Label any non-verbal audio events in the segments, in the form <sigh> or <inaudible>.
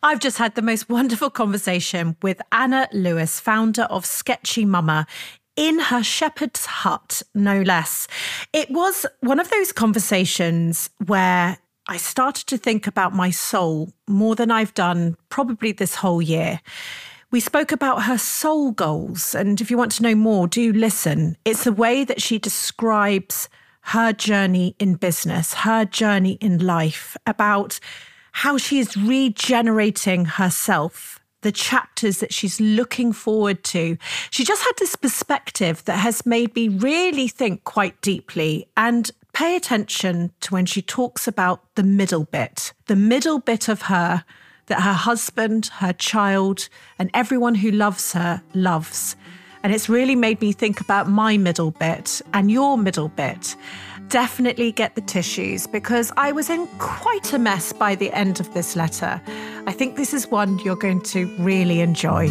I've just had the most wonderful conversation with Anna Lewis, founder of Sketchy Mama. In her shepherd's hut, no less. It was one of those conversations where I started to think about my soul more than I've done probably this whole year. We spoke about her soul goals. And if you want to know more, do listen. It's the way that she describes her journey in business, her journey in life, about how she is regenerating herself, the chapters that she's looking forward to. She just had this perspective that has made me really think quite deeply and pay attention to when she talks about the middle bit, the middle bit of her that her husband, her child, and everyone who loves her loves. And it's really made me think about my middle bit and your middle bit definitely get the tissues because I was in quite a mess by the end of this letter. I think this is one you're going to really enjoy.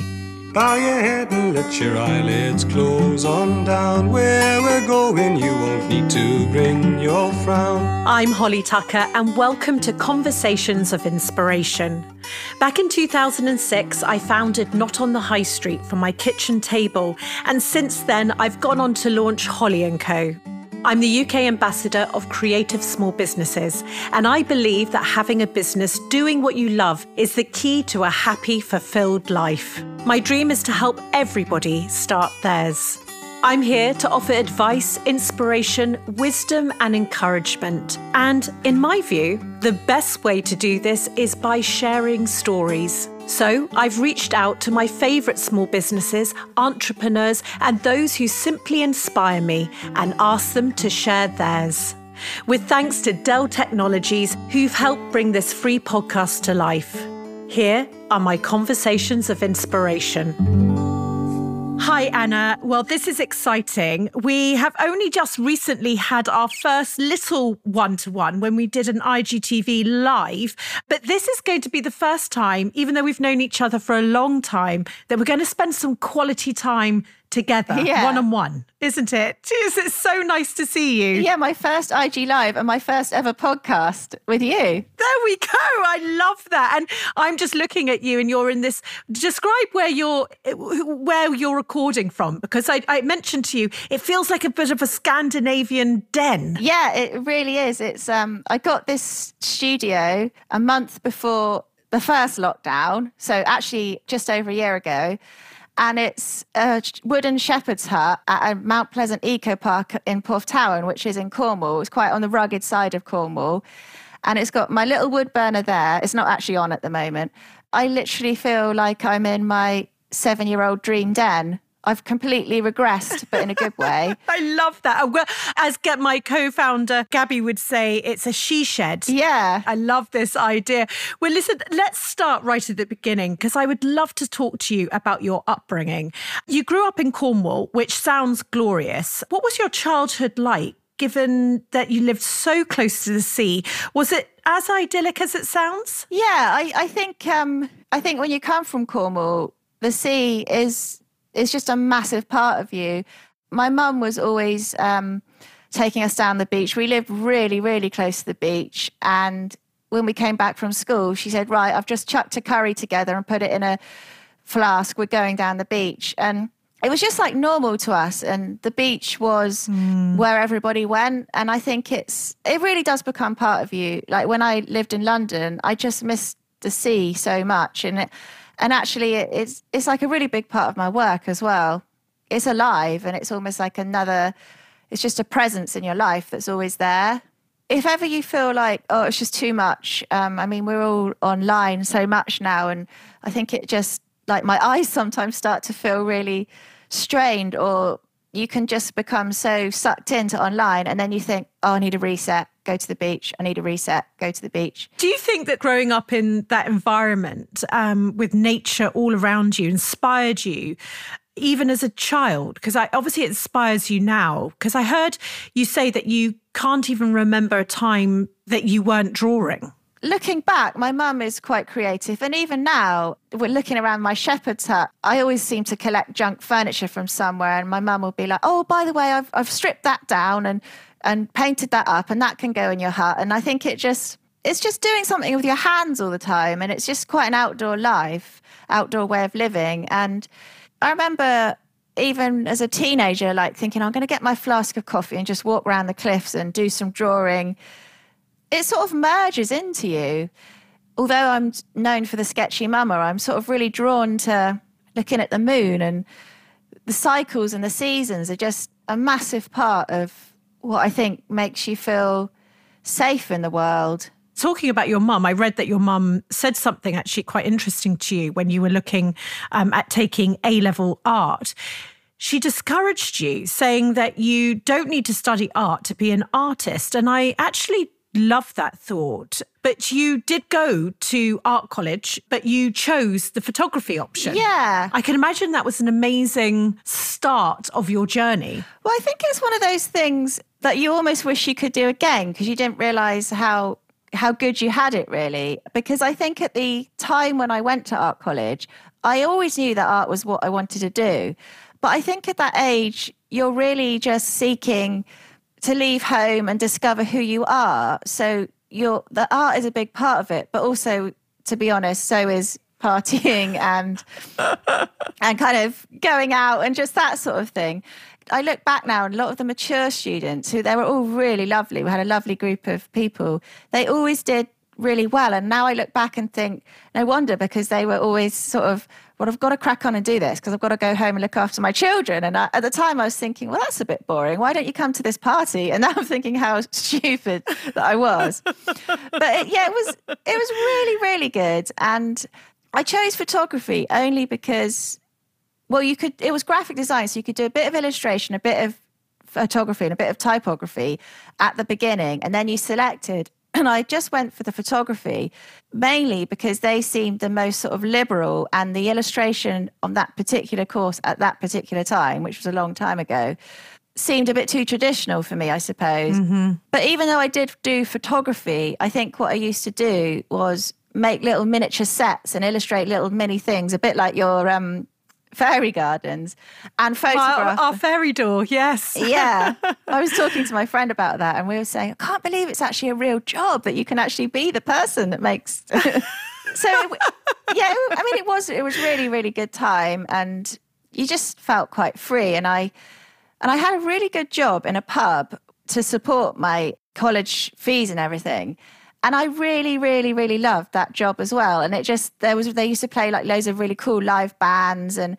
Bow your head and let your eyelids close on down. Where we're going, you won't need to bring your frown. I'm Holly Tucker, and welcome to Conversations of Inspiration. Back in 2006, I founded Not on the High Street from my kitchen table, and since then, I've gone on to launch Holly & Co. I'm the UK ambassador of creative small businesses, and I believe that having a business doing what you love is the key to a happy, fulfilled life. My dream is to help everybody start theirs. I'm here to offer advice, inspiration, wisdom, and encouragement. And in my view, the best way to do this is by sharing stories. So I've reached out to my favourite small businesses, entrepreneurs, and those who simply inspire me and asked them to share theirs. With thanks to Dell Technologies, who've helped bring this free podcast to life. Here are my conversations of inspiration. Hi, Anna. Well, this is exciting. We have only just recently had our first little one to one when we did an IGTV live. But this is going to be the first time, even though we've known each other for a long time, that we're going to spend some quality time together, one on one, isn't it? Jeez, it? Is so nice to see you? Yeah, my first IG Live and my first ever podcast with you. There we go. I love that. And I'm just looking at you, and you're in this. Describe where you're where you're recording from, because I, I mentioned to you, it feels like a bit of a Scandinavian den. Yeah, it really is. It's um, I got this studio a month before the first lockdown, so actually just over a year ago and it's a wooden shepherd's hut at Mount Pleasant Eco Park in Porthtowan, which is in Cornwall. It's quite on the rugged side of Cornwall. And it's got my little wood burner there. It's not actually on at the moment. I literally feel like I'm in my seven year old dream den I've completely regressed, but in a good way. <laughs> I love that. As get my co-founder Gabby would say, it's a she shed. Yeah. I love this idea. Well, listen, let's start right at the beginning because I would love to talk to you about your upbringing. You grew up in Cornwall, which sounds glorious. What was your childhood like? Given that you lived so close to the sea, was it as idyllic as it sounds? Yeah, I, I think um, I think when you come from Cornwall, the sea is it's just a massive part of you. My mum was always um, taking us down the beach. We lived really, really close to the beach. And when we came back from school, she said, Right, I've just chucked a curry together and put it in a flask. We're going down the beach. And it was just like normal to us. And the beach was mm. where everybody went. And I think it's, it really does become part of you. Like when I lived in London, I just missed the sea so much. And it, and actually it's it's like a really big part of my work as well. It's alive and it's almost like another it's just a presence in your life that's always there. If ever you feel like oh it's just too much um, i mean we're all online so much now and i think it just like my <laughs> eyes sometimes start to feel really strained or you can just become so sucked into online and then you think oh i need a reset go to the beach. I need a reset, go to the beach. Do you think that growing up in that environment um, with nature all around you inspired you? Even as a child, because I obviously it inspires you now. Because I heard you say that you can't even remember a time that you weren't drawing looking back, my mum is quite creative. And even now, we're looking around my shepherd's hut. I always seem to collect junk furniture from somewhere. And my mum will be like, oh, by the way, I've, I've stripped that down and and painted that up and that can go in your hut and i think it just it's just doing something with your hands all the time. And it's just quite an outdoor life, outdoor way of living. And I remember even as a teenager, like thinking, I'm going to get my flask of coffee and just walk around the cliffs and do some drawing. It sort of merges into you. Although I'm known for the sketchy mama, I'm sort of really drawn to looking at the moon and the cycles and the seasons are just a massive part of what I think makes you feel safe in the world. Talking about your mum, I read that your mum said something actually quite interesting to you when you were looking um, at taking A level art. She discouraged you, saying that you don't need to study art to be an artist. And I actually love that thought. But you did go to art college, but you chose the photography option. Yeah. I can imagine that was an amazing start of your journey. Well, I think it's one of those things that you almost wish you could do again because you didn't realize how how good you had it really because i think at the time when i went to art college i always knew that art was what i wanted to do but i think at that age you're really just seeking to leave home and discover who you are so you're the art is a big part of it but also to be honest so is partying <laughs> and and kind of going out and just that sort of thing I look back now and a lot of the mature students who they were all really lovely. We had a lovely group of people. They always did really well. And now I look back and think, no wonder because they were always sort of, well, I've got to crack on and do this because I've got to go home and look after my children. And I, at the time I was thinking, well, that's a bit boring. Why don't you come to this party? And <laughs> now I'm thinking how stupid that I was. but it, yeah, it was, it was really, really good. And I chose photography only because well, you could, it was graphic design. So you could do a bit of illustration, a bit of photography, and a bit of typography at the beginning. And then you selected. And I just went for the photography mainly because they seemed the most sort of liberal. And the illustration on that particular course at that particular time, which was a long time ago, seemed a bit too traditional for me, I suppose. Mm-hmm. But even though I did do photography, I think what I used to do was make little miniature sets and illustrate little mini things, a bit like your um, fairy gardens and photograph our, our, fairy door yes. Yeah. <laughs> I was talking to my friend about that and we were saying i can't believe it's actually a real job that you can actually be the person that makes <laughs> so yeah i mean it was it was really really good time and you just felt quite free and i and i had a really good job in a pub to support my college fees and everything and I really, really, really loved that job as well. And it just there was they used to play like loads of really cool live bands and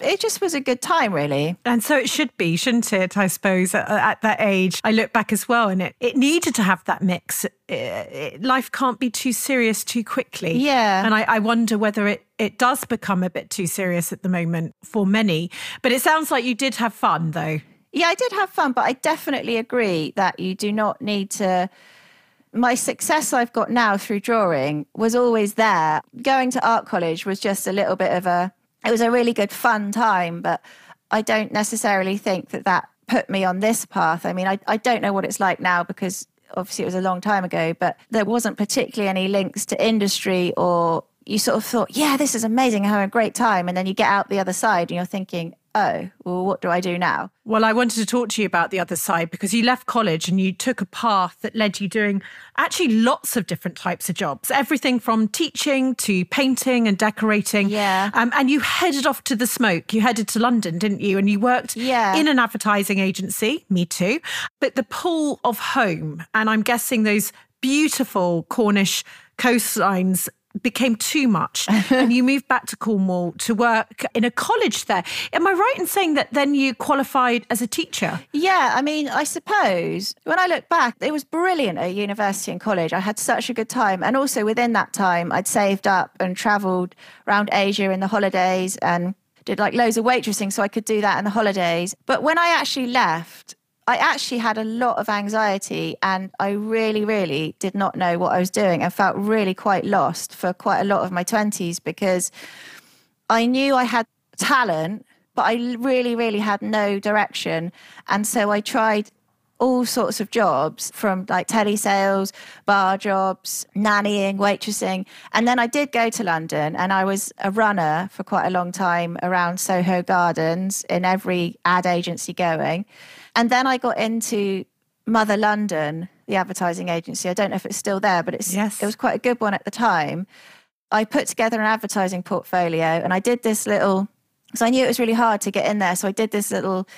it just was a good time, really. And so it should be, shouldn't it? I suppose at, at that age, I look back as well, and it, it needed to have that mix. It, it, life can't be too serious too quickly. Yeah. And I, I wonder whether it, it does become a bit too serious at the moment for many. But it sounds like you did have fun, though. Yeah, I did have fun, but I definitely agree that you do not need to my success I've got now through drawing was always there. Going to art college was just a little bit of a, it was a really good fun time, but I don't necessarily think that that put me on this path. I mean, I, I don't know what it's like now because obviously it was a long time ago, but there wasn't particularly any links to industry or you sort of thought, yeah, this is amazing, having a great time. And then you get out the other side and you're thinking, oh, well, what do I do now? Well, I wanted to talk to you about the other side because you left college and you took a path that led you doing actually lots of different types of jobs, everything from teaching to painting and decorating. Yeah. Um, and you headed off to the smoke. You headed to London, didn't you? And you worked yeah. in an advertising agency, me too. But the pull of home, and I'm guessing those beautiful Cornish coastlines became too much and you moved back to Cornwall to work in a college there. Am I right in saying that then you qualified as a teacher? Yeah, I mean, I suppose when I look back, it was brilliant at university and college. I had such a good time. And also within that time, I'd saved up and traveled around Asia in the holidays and did like loads of waitressing so I could do that in the holidays. But when I actually left, I actually had a lot of anxiety and I really, really did not know what I was doing and felt really quite lost for quite a lot of my 20s because I knew I had talent, but I really, really had no direction. And so I tried all sorts of jobs from like telesales, bar jobs, nannying, waitressing. And then I did go to London and I was a runner for quite a long time around Soho Gardens in every ad agency going. And then I got into Mother London, the advertising agency. I don't know if it's still there, but it's Yes. it was quite a good one at the time. I put together an advertising portfolio and I did this little because I knew it was really hard to get in there. So I did this little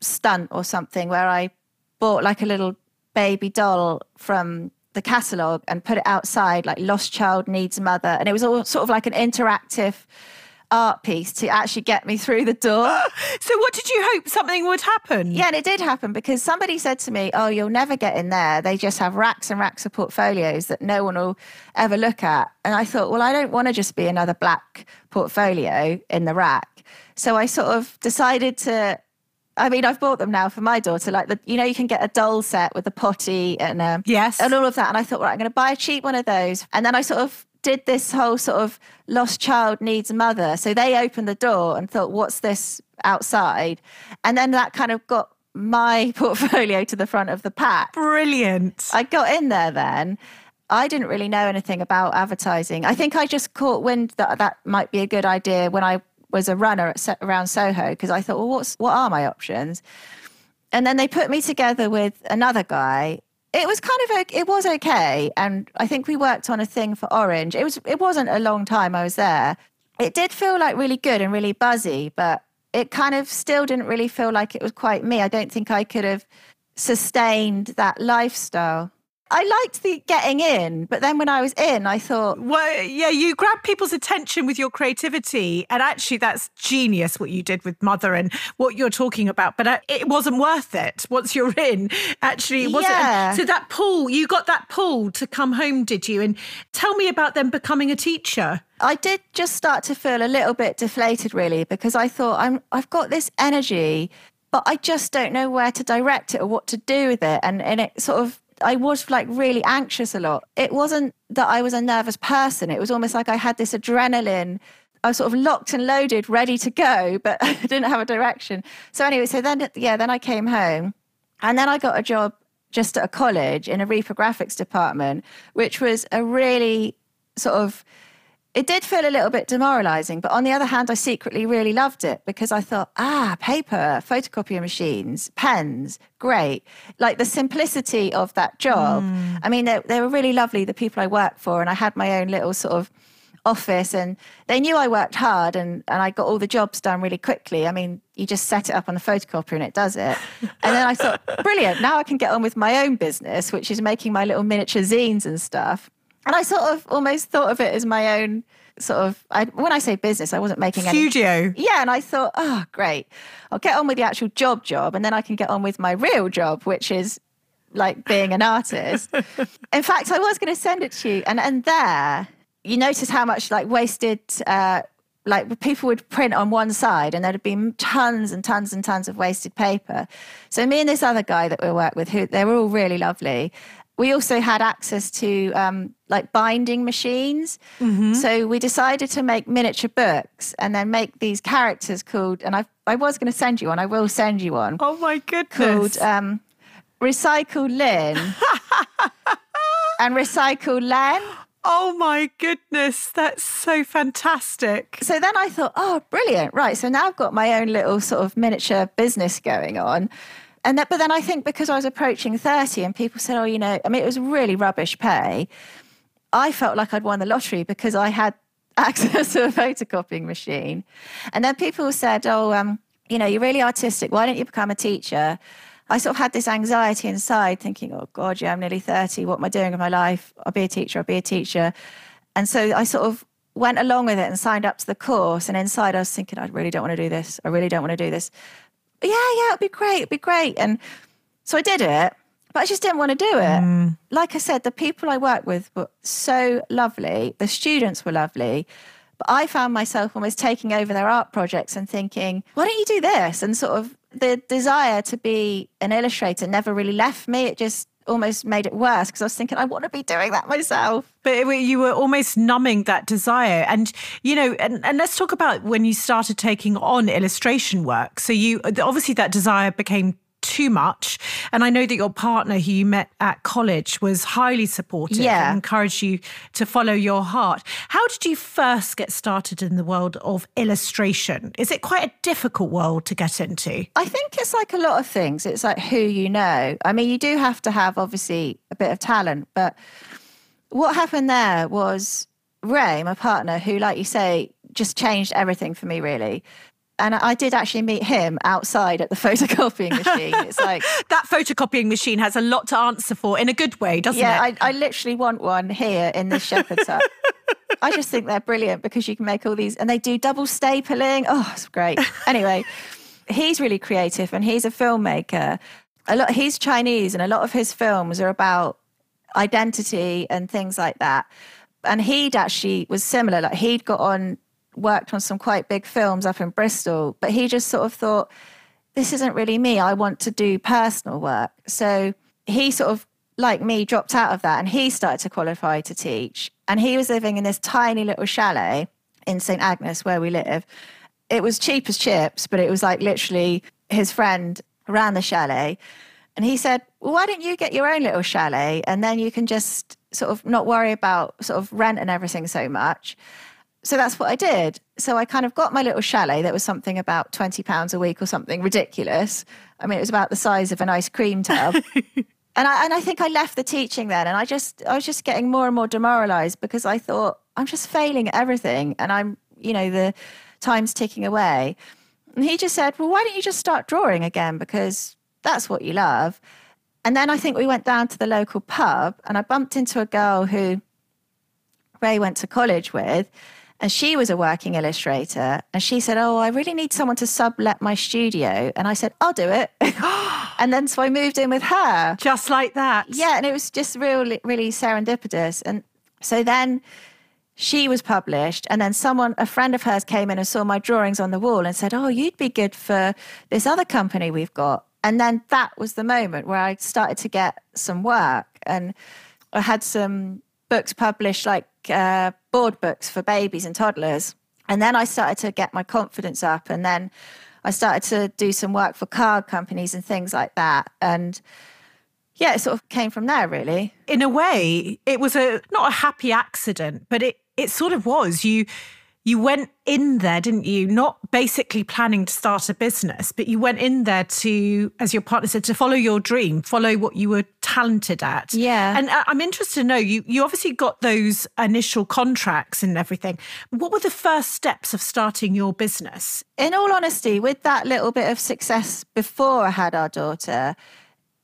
stunt or something where I bought like a little baby doll from the catalogue and put it outside, like Lost Child Needs Mother. And it was all sort of like an interactive art piece to actually get me through the door. <laughs> So, what did you hope something would happen? Yeah, and it did happen because somebody said to me, Oh, you'll never get in there. They just have racks and racks of portfolios that no one will ever look at. And I thought, Well, I don't want to just be another black portfolio in the rack. So I sort of decided to. I mean, I've bought them now for my daughter. Like the, you know, you can get a doll set with a potty and um, Yes. and all of that. And I thought, right, I'm going to buy a cheap one of those. And then I sort of did this whole sort of lost child needs mother. So they opened the door and thought, what's this outside? And then that kind of got my <laughs> portfolio to the front of the pack. Brilliant. I got in there then. I didn't really know anything about advertising. I think I just caught wind that that might be a good idea when I was a runner at, around Soho because I thought, well, what's what are my options? And then they put me together with another guy. It was kind of it was okay, and I think we worked on a thing for Orange. It was it wasn't a long time I was there. It did feel like really good and really buzzy, but it kind of still didn't really feel like it was quite me. I don't think I could have sustained that lifestyle. I liked the getting in, but then when I was in, I thought, Well, yeah, you grab people's attention with your creativity, and actually, that's genius what you did with Mother and what you're talking about. But uh, it wasn't worth it once you're in. Actually, it wasn't. Yeah. So that pull, you got that pull to come home, did you? And tell me about them becoming a teacher. I did just start to feel a little bit deflated, really, because I thought I'm I've got this energy, but I just don't know where to direct it or what to do with it, and and it sort of I was like really anxious a lot. It wasn't that I was a nervous person; it was almost like I had this adrenaline. I was sort of locked and loaded, ready to go, but <laughs> I didn't have a direction. So anyway, so then yeah, then I came home, and then I got a job just at a college in a reprographics department, which was a really sort of it did feel a little bit demoralizing, but on the other hand, I secretly really loved it because I thought, ah, paper, photocopier machines, pens, great. Like the simplicity of that job. I mean, they, they were really lovely, the people I worked for, and I had my own little sort of office and they knew I worked hard and, and I got all the jobs done really quickly. I mean, you just set it up on the photocopier and it does it. And then I thought, brilliant, now I can get on with my own business, which is making my little miniature zines and stuff. And I sort of almost thought of it as my own sort of, I, when I say business, I wasn't making any. Studio. Yeah, and I thought, oh, great. I'll get on with the actual job job and then I can get on with my real job, which is like being an artist. <laughs> In fact, I was going to send it to you. And, and there, you notice how much like wasted, uh, like people would print on one side and there'd be tons and tons and tons of wasted paper. So me and this other guy that we worked with, who they were all really lovely. We also had access to um, like binding machines. So we decided to make miniature books and then make these characters called, and I, I was going to send you one, I will send you one, Oh my goodness. called um, Recycle Lynn <laughs> and Recycle Len. oh my goodness. That's so fantastic. So then I thought, oh, brilliant. Right. So now I've got my own little sort of miniature business going on. And that, but then I think because I was approaching 30 and people said, oh, you know, I mean, it was really rubbish pay. I felt like I'd won the lottery because I had <laughs> access to a photocopying machine. And then people said, oh, um, you know, you're really artistic. Why don't you become a teacher? I sort of had this anxiety inside thinking, oh, God, yeah, I'm nearly 30. What am I doing with my life? I'll be a teacher. I'll be a teacher. And so I sort of went along with it and signed up to the course. And inside I was thinking, I really don't want to do this. I really don't want to do this. Yeah, yeah, it'd be great. It'd be great. And so I did it, but I just didn't want to do it. Mm. Like I said, the people I worked with were so lovely. The students were lovely. But I found myself almost taking over their art projects and thinking, why don't you do this? And sort of the desire to be an illustrator never really left me. It just almost made it worse because I was thinking, I want to be doing that myself. But you were almost numbing that desire. And, you know, and, and let's talk about when you started taking on illustration work. So you obviously that desire became too much. And I know that your partner, who you met at college, was highly supportive Yeah. and encouraged you to follow your heart. How did you first get started in the world of illustration? Is it quite a difficult world to get into? I think it's like a lot of things. It's like who you know. I mean, you do have to have obviously a bit of talent, but what happened there was Ray, my partner, who, like you say, just changed everything for me, really. And I did actually meet him outside at the <laughs> photocopying machine. It's <laughs> like, That photocopying machine has a lot to answer for in a good way, doesn't yeah, it? I, I literally want one here in this shepherd's hut. <laughs> I just think they're brilliant because you can make all these, and they do double stapling. Oh, it's great. Anyway, he's really creative and he's a filmmaker. A lot, he's Chinese, and a lot of his films are about identity and things like that. And he'd actually was similar. Like he'd got on, worked on some quite big films up in Bristol, but he just sort of thought, this isn't really me. I want to do personal work. So he sort of, like me, dropped out of that and he started to qualify to teach. And he was living in this tiny little chalet in St. Agnes where we live. It was cheap as chips, but it was like literally his friend ran the chalet. And he said, well, why don't you get your own little chalet and then you can just sort of not worry about sort of rent and everything so much. So that's what I did. So I kind of got my little chalet that was something about 20 pounds a week or something ridiculous. I mean, it was about the size of an ice cream tub. <laughs> and I and I think I left the teaching then and I just I was just getting more and more demoralized because I thought I'm just failing at everything and I'm, you know, the time's ticking away. And he just said, "Well, why don't you just start drawing again because that's what you love." And then I think we went down to the local pub and I bumped into a girl who Ray went to college with. And she was a working illustrator. And she said, Oh, I really need someone to sublet my studio. And I said, I'll do it. <gasps> and then so I moved in with her. Just like that. Yeah. And it was just really, really serendipitous. And so then she was published. And then someone, a friend of hers came in and saw my drawings on the wall and said, Oh, you'd be good for this other company we've got. And then that was the moment where I started to get some work. And I had some books published, like uh, board books for babies and toddlers. And then I started to get my confidence up. And then I started to do some work for card companies and things like that. And yeah, it sort of came from there, really. in a way, it was a not a happy accident, but it it sort of was. You you went in there, didn't you? Not basically planning to start a business, but you went in there to, as your partner said, to follow your dream, follow what you were talented at. Yeah. And I- I'm interested to know you. You obviously got those initial contracts and everything. What were the first steps of starting your business? in all honesty, with that little bit of success before I had our daughter,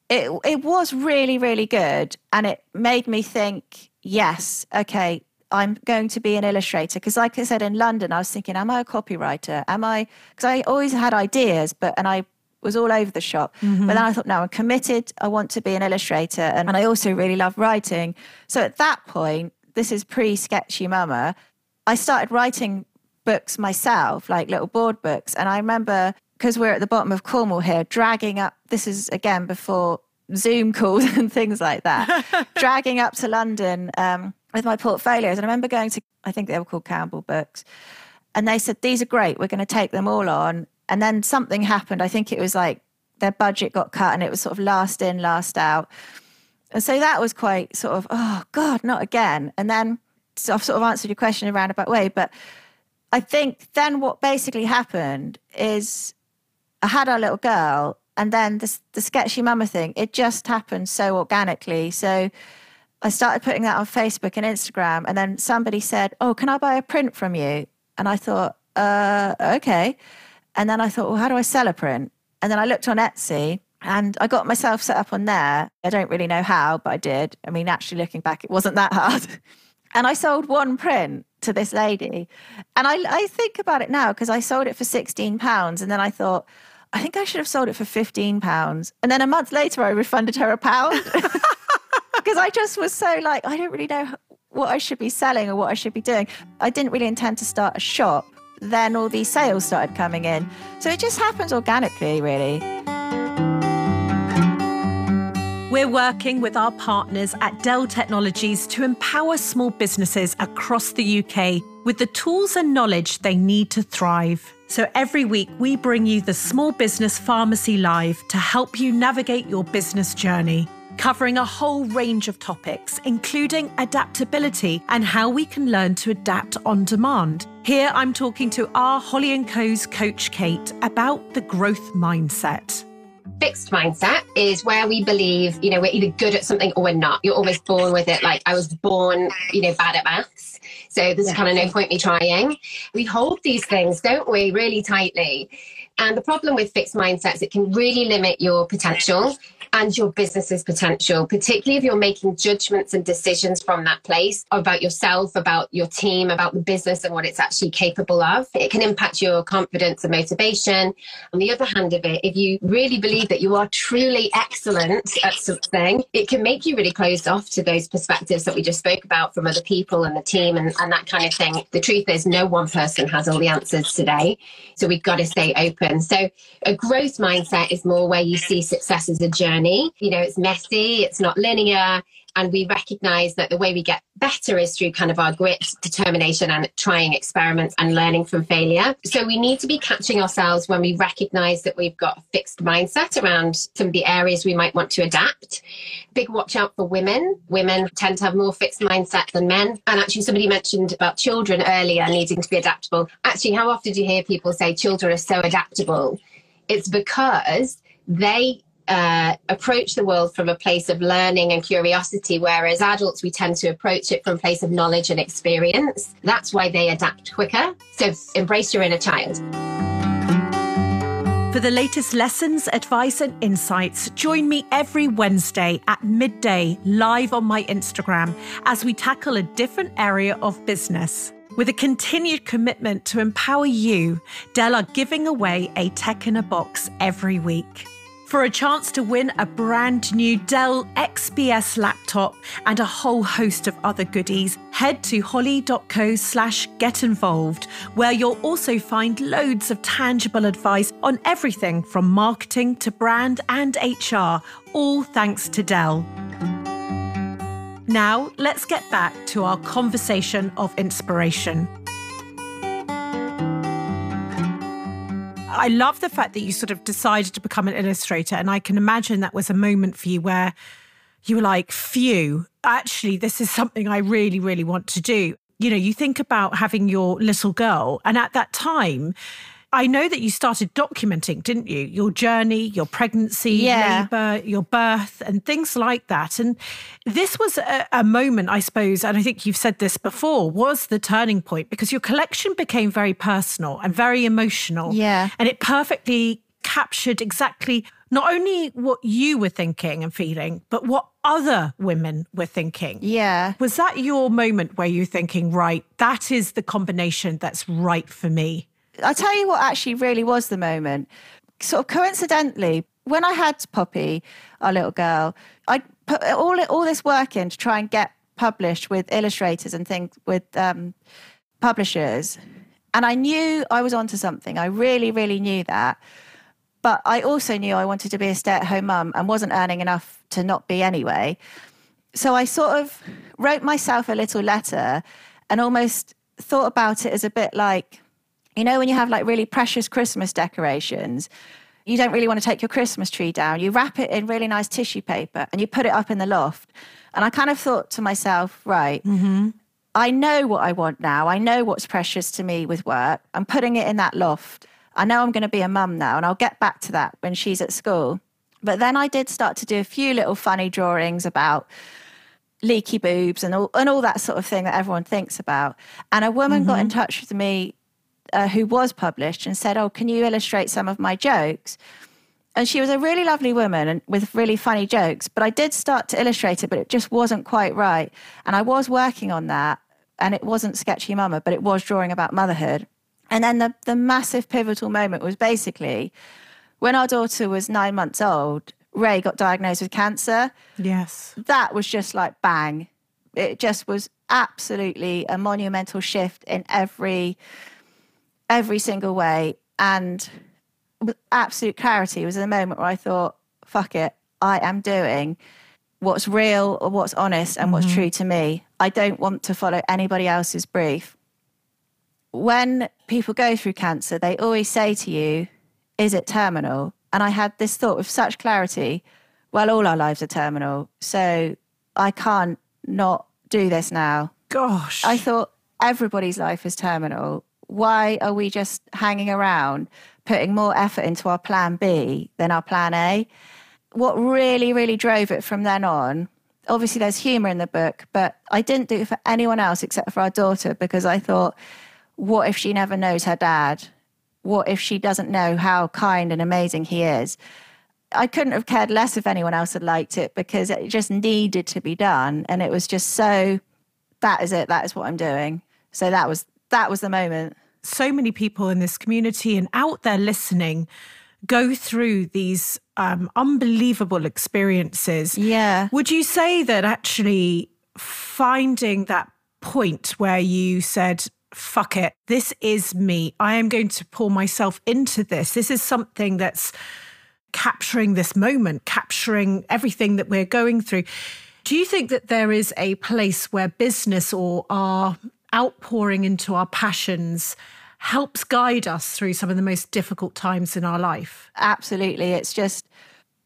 it it was really really good, and it made me think, yes, okay, I'm going to be an illustrator because, like I said, in London, I was thinking, am I a copywriter? Am I? Because I always had ideas, but and I was all over the shop. But then I thought, no, I'm committed. I want to be an illustrator, and, and I also really love writing. So at that point, this is pre Sketchy Mama. I started writing books myself, like little board books. And I remember because we're at the bottom of Cornwall here, dragging up. This is again before Zoom calls <laughs> and things like that. <laughs> dragging up to London um, with my portfolios. And I remember going to, I think they were called Campbell Books, and they said these are great. We're going to take them all on. And then something happened. I think it was like their budget got cut, and it was sort of last in, last out. And so that was quite sort of, oh God, not again. And then so I've sort of answered your question in a roundabout way, but I think then what basically happened is I had our little girl, and then the, the sketchy mama thing, it just happened so organically. So I started putting that on Facebook and Instagram, and then somebody said, Oh, can I buy a print from you? And I thought, uh, okay. And then I thought, well, how do I sell a print? And then I looked on Etsy and I got myself set up on there. I don't really know how, but I did. I mean, actually looking back, it wasn't that hard. <laughs> And I sold one print to this lady. And I, I think about it now because I sold it for £16. And then I thought, I think I should have sold it for £15. And then a month later, I refunded her a pound <laughs> because I just was so like, I don't really know what I should be selling or what I should be doing. I didn't really intend to start a shop. Then all these sales started coming in. So it just happens organically, really. We're working with our partners at Dell Technologies to empower small businesses across the UK with the tools and knowledge they need to thrive. So every week, we bring you the Small Business Pharmacy Live to help you navigate your business journey, covering a whole range of topics, including adaptability and how we can learn to adapt on demand. Here, I'm talking to our Holly & Co.'s coach, Kate, about the growth mindset fixed mindset is where we believe, you know, we're either good at something or we're not. You're always born with it. Like I was born, you know, bad at maths. So there's yeah. kind of no point me trying. We hold these things, don't we, really tightly. And the problem with fixed mindsets, it can really limit your potential and your business's potential, particularly if you're making judgments and decisions from that place about yourself, about your team, about the business and what it's actually capable of. It can impact your confidence and motivation. On the other hand of it, if you really believe that you are truly excellent at something, it can make you really closed off to those perspectives that we just spoke about from other people and the team and, and that kind of thing. The truth is, no one person has all the answers today. So we've got to stay open. So a growth mindset is more where you see success as a journey. You know, it's messy, it's not linear. And we recognize that the way we get better is through kind of our grit, determination, and trying experiments and learning from failure. So we need to be catching ourselves when we recognize that we've got a fixed mindset around some of the areas we might want to adapt. Big watch out for women. Women tend to have more fixed mindset than men. And actually, somebody mentioned about children earlier needing to be adaptable. Actually, how often do you hear people say children are so adaptable? It's because they uh, approach the world from a place of learning and curiosity, whereas adults, we tend to approach it from a place of knowledge and experience. That's why they adapt quicker. So embrace your inner child. For the latest lessons, advice, and insights, join me every Wednesday at midday live on my Instagram as we tackle a different area of business. With a continued commitment to empower you, Dell are giving away a tech in a box every week. For a chance to win a brand new Dell XPS laptop and a whole host of other goodies, head to holly.co slash get involved, where you'll also find loads of tangible advice on everything from marketing to brand and HR, all thanks to Dell. Now, let's get back to our conversation of inspiration. I love the fact that you sort of decided to become an illustrator. And I can imagine that was a moment for you where you were like, phew, actually, this is something I really, really want to do. You know, you think about having your little girl, and at that time, I know that you started documenting, didn't you? Your journey, your pregnancy, yeah. labor, your birth, and things like that. And this was a, a, moment, I suppose, and I think you've said this before, was the turning point because your collection became very personal and very emotional. Yeah. And it perfectly captured exactly not only what you were thinking and feeling, but what other women were thinking. Yeah. Was that your moment where you're thinking, right, that is the combination that's right for me? I'll tell you what actually really was the moment. Sort of coincidentally, when I had Poppy, our little girl, I put all all this work in to try and get published with illustrators and things with um, publishers, and I knew I was onto something. I really, really knew that. But I also knew I wanted to be a stay-at-home mum and wasn't earning enough to not be anyway. So I sort of wrote myself a little letter and almost thought about it as a bit like you know, when you have like really precious Christmas decorations, you don't really want to take your Christmas tree down. You wrap it in really nice tissue paper and you put it up in the loft. And I kind of thought to myself, right, mm-hmm. I know what I want now. I know what's precious to me with work. I'm putting it in that loft. I know I'm going to be a mum now, and I'll get back to that when she's at school. But then I did start to do a few little funny drawings about leaky boobs and all, and all that sort of thing that everyone thinks about. And a woman mm-hmm. got in touch with me uh, who was published and said, "Oh, can you illustrate some of my jokes?" And she was a really lovely woman and with really funny jokes. But I did start to illustrate it, but it just wasn't quite right. And I was working on that, and it wasn't sketchy mama, but it was drawing about motherhood. And then the the massive pivotal moment was basically when our daughter was nine months old. Ray got diagnosed with cancer. Yes, that was just like bang. It just was absolutely a monumental shift in every every single way. And with absolute clarity It was a moment where I thought, fuck it, I am doing what's real or what's honest and what's mm-hmm. true to me. I don't want to follow anybody else's brief. When people go through cancer, they always say to you, Is it terminal? And I had this thought with such clarity well, all our lives are terminal. So I can't not do this now. Gosh. I thought everybody's life is terminal. Why are we just hanging around, putting more effort into our plan B than our plan A? What really, really drove it from then on, obviously there's humor in the book, but I didn't do it for anyone else except for our daughter because I thought, what if she never knows her dad? What if she doesn't know how kind and amazing he is? I couldn't have cared less if anyone else had liked it because it just needed to be done. And it was just so that is it, that is what I'm doing. So that was that was the moment. so many people in this community and out there listening go through these um, unbelievable experiences. Yeah. Would you say that actually finding that point where you said, fuck it, this is me, I am going to pour myself into this, this is something that's capturing this moment, capturing everything that we're going through. Do you think that there is a place where business or our outpouring into our passions helps guide us through some of the most difficult times in our life? Absolutely. It's just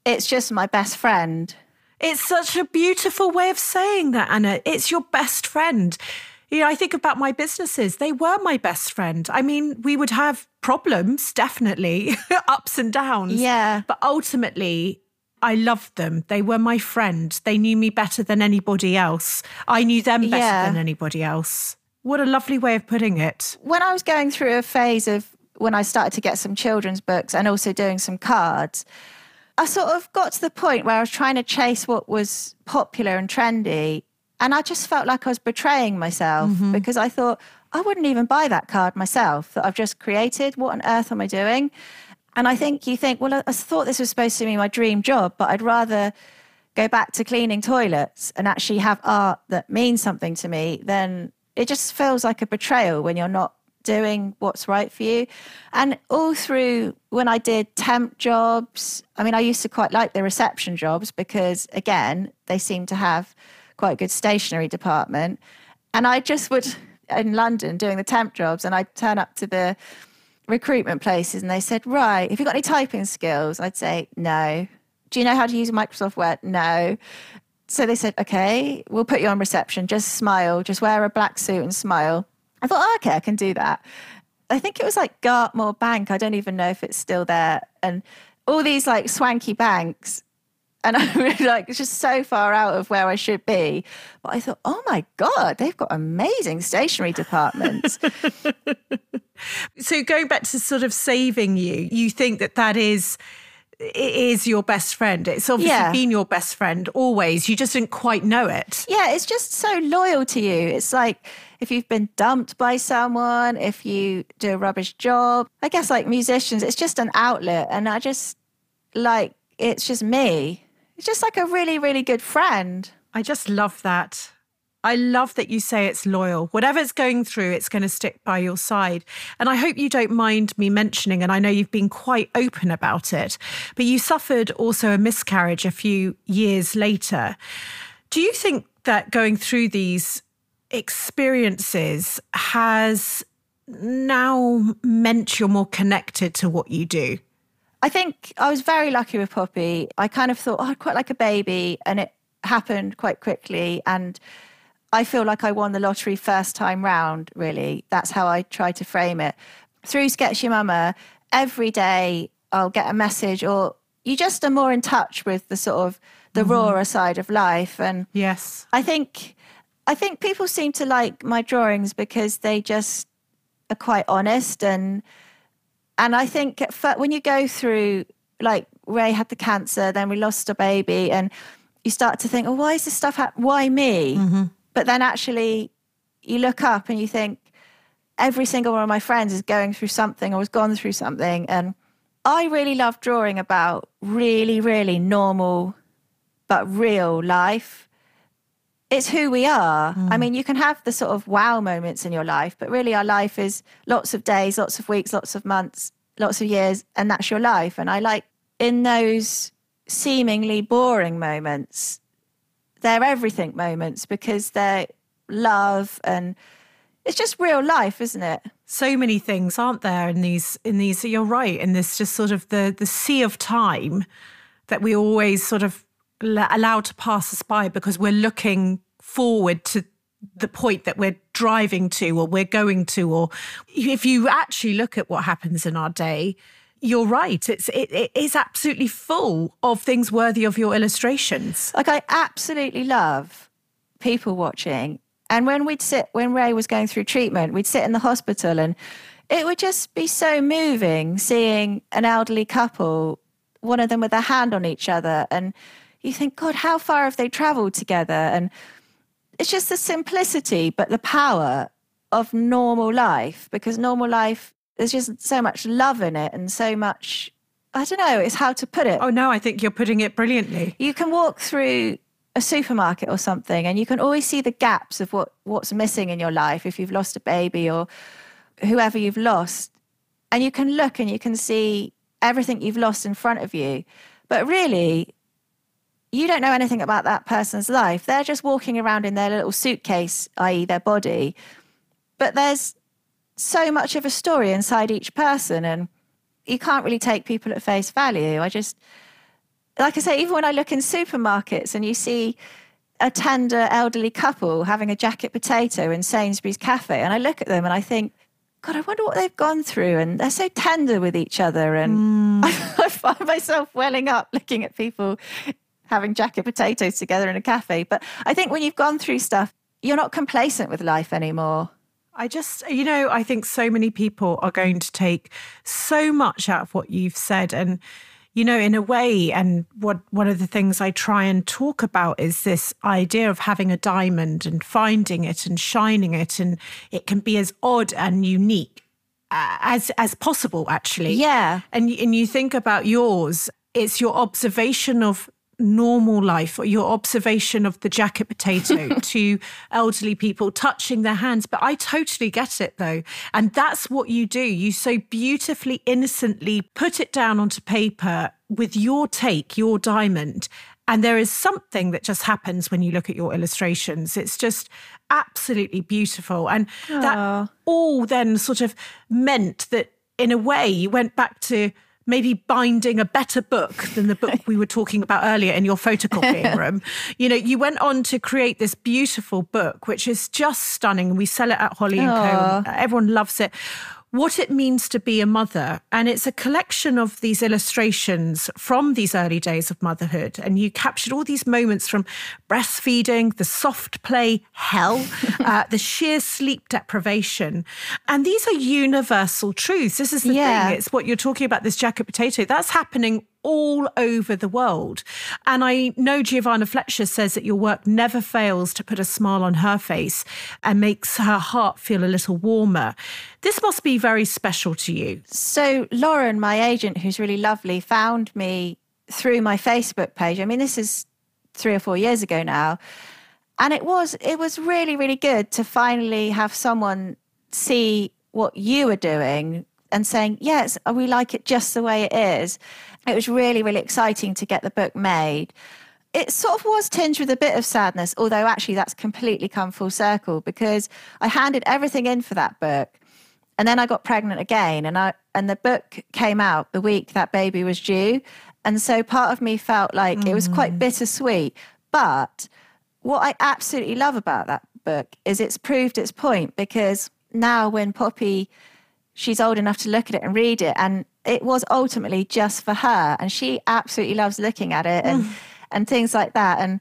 it's just my best friend. It's such a beautiful way of saying that, Anna. It's your best friend. You know, I think about my businesses. They were my best friend. I mean, we would have problems, definitely, <laughs> ups and downs. Yeah. But ultimately, I loved them. They were my friend. They knew me better than anybody else. I knew them better Yeah. than anybody else. What a lovely way of putting it. When I was going through a phase of when I started to get some children's books and also doing some cards, I sort of got to the point where I was trying to chase what was popular and trendy. And I just felt like I was betraying myself mm-hmm. because I thought, I wouldn't even buy that card myself that I've just created. What on earth am I doing? And I think you think, well, I I thought this was supposed to be my dream job, but I'd rather go back to cleaning toilets and actually have art that means something to me than it just feels like a betrayal when you're not doing what's right for you. And all through when I did temp jobs, I mean, I used to quite like the reception jobs because, again, they seem to have quite a good stationery department. And I just would, in London, doing the temp jobs, and I'd turn up to the recruitment places and they said, Right, have you got any typing skills? I'd say, No. Do you know how to use Microsoft Word? No. So they said, Okay, we'll put you on reception. Just smile, just wear a black suit and smile. I thought, oh, okay, I can do that. I think it was like Gartmore Bank. I don't even know if it's still there. And all these like swanky banks. And <laughs> I was like, it's just so far out of where I should be. But I thought, oh my God, they've got amazing stationery departments. <laughs> <laughs> So going back to sort of saving you, you think that that is it is your best friend. It's obviously Yeah. been your best friend always. You just didn't quite know it. Yeah, it's just so loyal to you. It's like if you've been dumped by someone, if you do a rubbish job. I guess like musicians, it's just an outlet. And I just like, it's just me. It's just like a really, really good friend. I just love that. I love that you say it's loyal. Whatever's going through, it's going to stick by your side. And I hope you don't mind me mentioning, and I know you've been quite open about it, but you suffered also a miscarriage a few years later. Do you think that going through these experiences has now meant you're more connected to what you do? I think I was very lucky with Poppy. I kind of thought, oh, I'd quite like a baby. And it happened quite quickly. And I feel like I won the lottery first time round, really. That's how I try to frame it. Through Sketchy Mama, every day I'll get a message or you just are more in touch with the sort of the mm-hmm. rawer side of life. And Yes. I think I think people seem to like my drawings because they just are quite honest and and I think at when you go through like Ray had the cancer, then we lost a baby, and you start to think, oh, why is this stuff happening? Why me? Mm-hmm. But then actually, you look up and you think every single one of my friends is going through something or has gone through something, and I really love drawing about really, really normal but real life it's who we are. I mm. mean, you can have the sort of wow moments in your life, but really our life is lots of days, lots of weeks, lots of months, lots of years, and that's your life. And I like in those seemingly boring moments, they're everything moments because they're love and it's just real life, isn't it? So many things, aren't there, in these in these you're right, in this just sort of the the sea of time that we always sort of allow to pass us by because we're looking forward to the point that we're driving to or we're going to or if you actually look at what happens in our day you're right. It's it, it is absolutely full of things worthy of your illustrations. Like i absolutely love people watching. And when we'd sit when ray was going through treatment we'd sit in the hospital and it would just be so moving seeing an elderly couple one of them with a hand on each other. And you think god how far have they traveled together? And it's just the simplicity, but the power of normal life because normal life, there's just so much love in it and so much, I don't know, it's how to put it. Oh, no, I think you're putting it brilliantly. You can walk through a supermarket or something and you can always see the gaps of what, what's missing in your life if you've lost a baby or whoever you've lost. And you can look and you can see everything you've lost in front of you. But really, you don't know anything about that person's life. They're just walking around in their little suitcase, i.e., their body. But there's so much of a story inside each person, and you can't really take people at face value. I just, like I say, even when I look in supermarkets and you see a tender elderly couple having a jacket potato in Sainsbury's cafe, and I look at them and I think, God, I wonder what they've gone through. And they're so tender with each other. And mm. <laughs> I find myself welling up looking at people having jacket potatoes together in a cafe. But I think when you've gone through stuff, you're not complacent with life anymore. I just, you know, I think so many people are going to take so much out of what you've said. And, you know, in a way, and what one of the things I try and talk about is this idea of having a diamond and finding it and shining it. And it can be as odd and unique uh, as as possible, actually. Yeah. And, and you think about yours, it's your observation of normal life or your observation of the jacket potato <laughs> to elderly people touching their hands. But I totally get it though. And that's what you do. You so beautifully, innocently put it down onto paper with your take, your diamond. And there is something that just happens when you look at your illustrations. It's just absolutely beautiful. And Aww. that all then sort of meant that in a way you went back to maybe binding a better book than the book <laughs> we were talking about earlier in your photocopying <laughs> room. You know, you went on to create this beautiful book, which is just stunning. We sell it at Holly and Co. Everyone loves it what it means to be a mother. And it's a collection of these illustrations from these early days of motherhood. And you captured all these moments from breastfeeding, the soft play hell, <laughs> uh, the sheer sleep deprivation. And these are universal truths. This is the yeah. thing. It's what you're talking about, this jacket potato. That's happening all over the world. And I know Giovanna Fletcher says that your work never fails to put a smile on her face and makes her heart feel a little warmer. This must be very special to you. So, Lauren, my agent, who's really lovely, found me through my Facebook page. I mean, this is three or four years ago now. And it was it was really, really good to finally have someone see what you were doing and saying, yes, we like it just the way it is. It was really, really exciting to get the book made. It sort of was tinged with a bit of sadness, although actually that's completely come full circle because I handed everything in for that book. And then I got pregnant again and I and the book came out the week that baby was due. And so part of me felt like mm. it was quite mm. bittersweet. But what I absolutely love about that book is it's proved its point because now when Poppy she's old enough to look at it and read it. And it was ultimately just for her. And she absolutely loves looking at it and <sighs> and things like that. And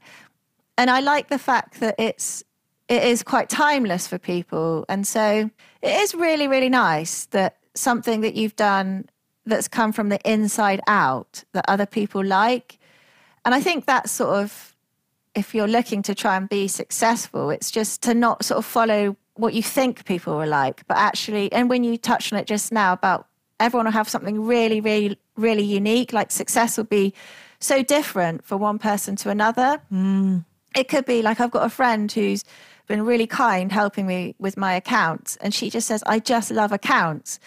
and I like the fact that it's it is quite timeless for people. And so it is really really nice that something that you've done that's come from the inside out that other people like. And I think that's sort of if you're looking to try and be successful it's just to not sort of follow what you think people are like but actually and when you touched on it just now about everyone will have something really, really, really unique. Like success will be so different for one person to another. Mm. It could be like I've got a friend who's been really kind helping me with my accounts. And she just says, I just love accounts.